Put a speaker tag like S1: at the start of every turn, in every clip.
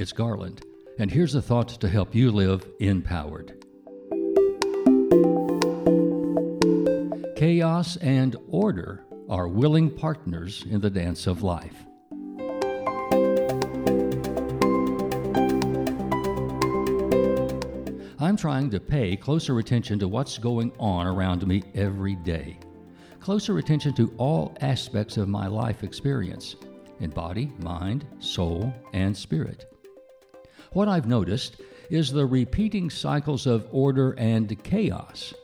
S1: it's Garland, and here's a thought to help you live empowered. Chaos and order are willing partners in the dance of life. I'm trying to pay closer attention to what's going on around me every day. Closer attention to all aspects of my life experience in body, mind, soul, and spirit. What I've noticed is the repeating cycles of order and chaos.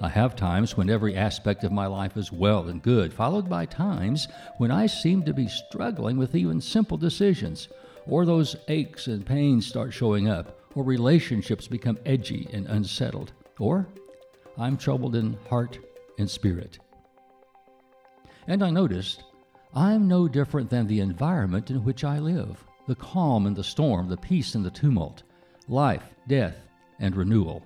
S1: I have times when every aspect of my life is well and good, followed by times when I seem to be struggling with even simple decisions, or those aches and pains start showing up, or relationships become edgy and unsettled, or I'm troubled in heart and spirit. And I noticed I'm no different than the environment in which I live the calm and the storm, the peace and the tumult, life, death, and renewal.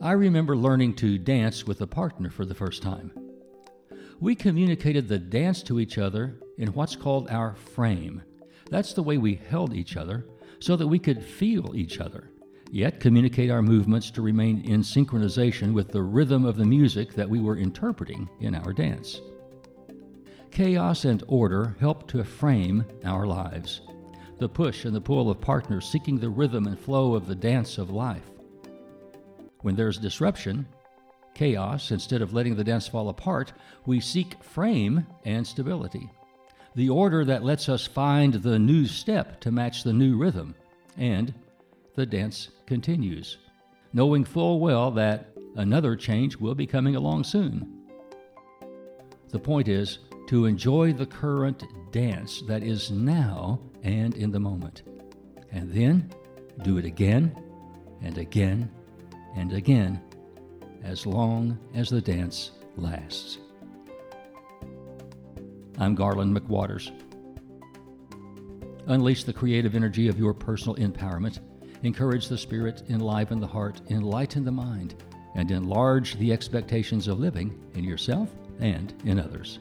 S1: I remember learning to dance with a partner for the first time. We communicated the dance to each other in what's called our frame. That's the way we held each other so that we could feel each other, yet communicate our movements to remain in synchronization with the rhythm of the music that we were interpreting in our dance. Chaos and order help to frame our lives. The push and the pull of partners seeking the rhythm and flow of the dance of life. When there's disruption, chaos, instead of letting the dance fall apart, we seek frame and stability the order that lets us find the new step to match the new rhythm, and the dance continues, knowing full well that another change will be coming along soon. The point is to enjoy the current dance that is now and in the moment, and then do it again and again and again as long as the dance lasts. I'm Garland McWaters. Unleash the creative energy of your personal empowerment. Encourage the spirit, enliven the heart, enlighten the mind, and enlarge the expectations of living in yourself and in others.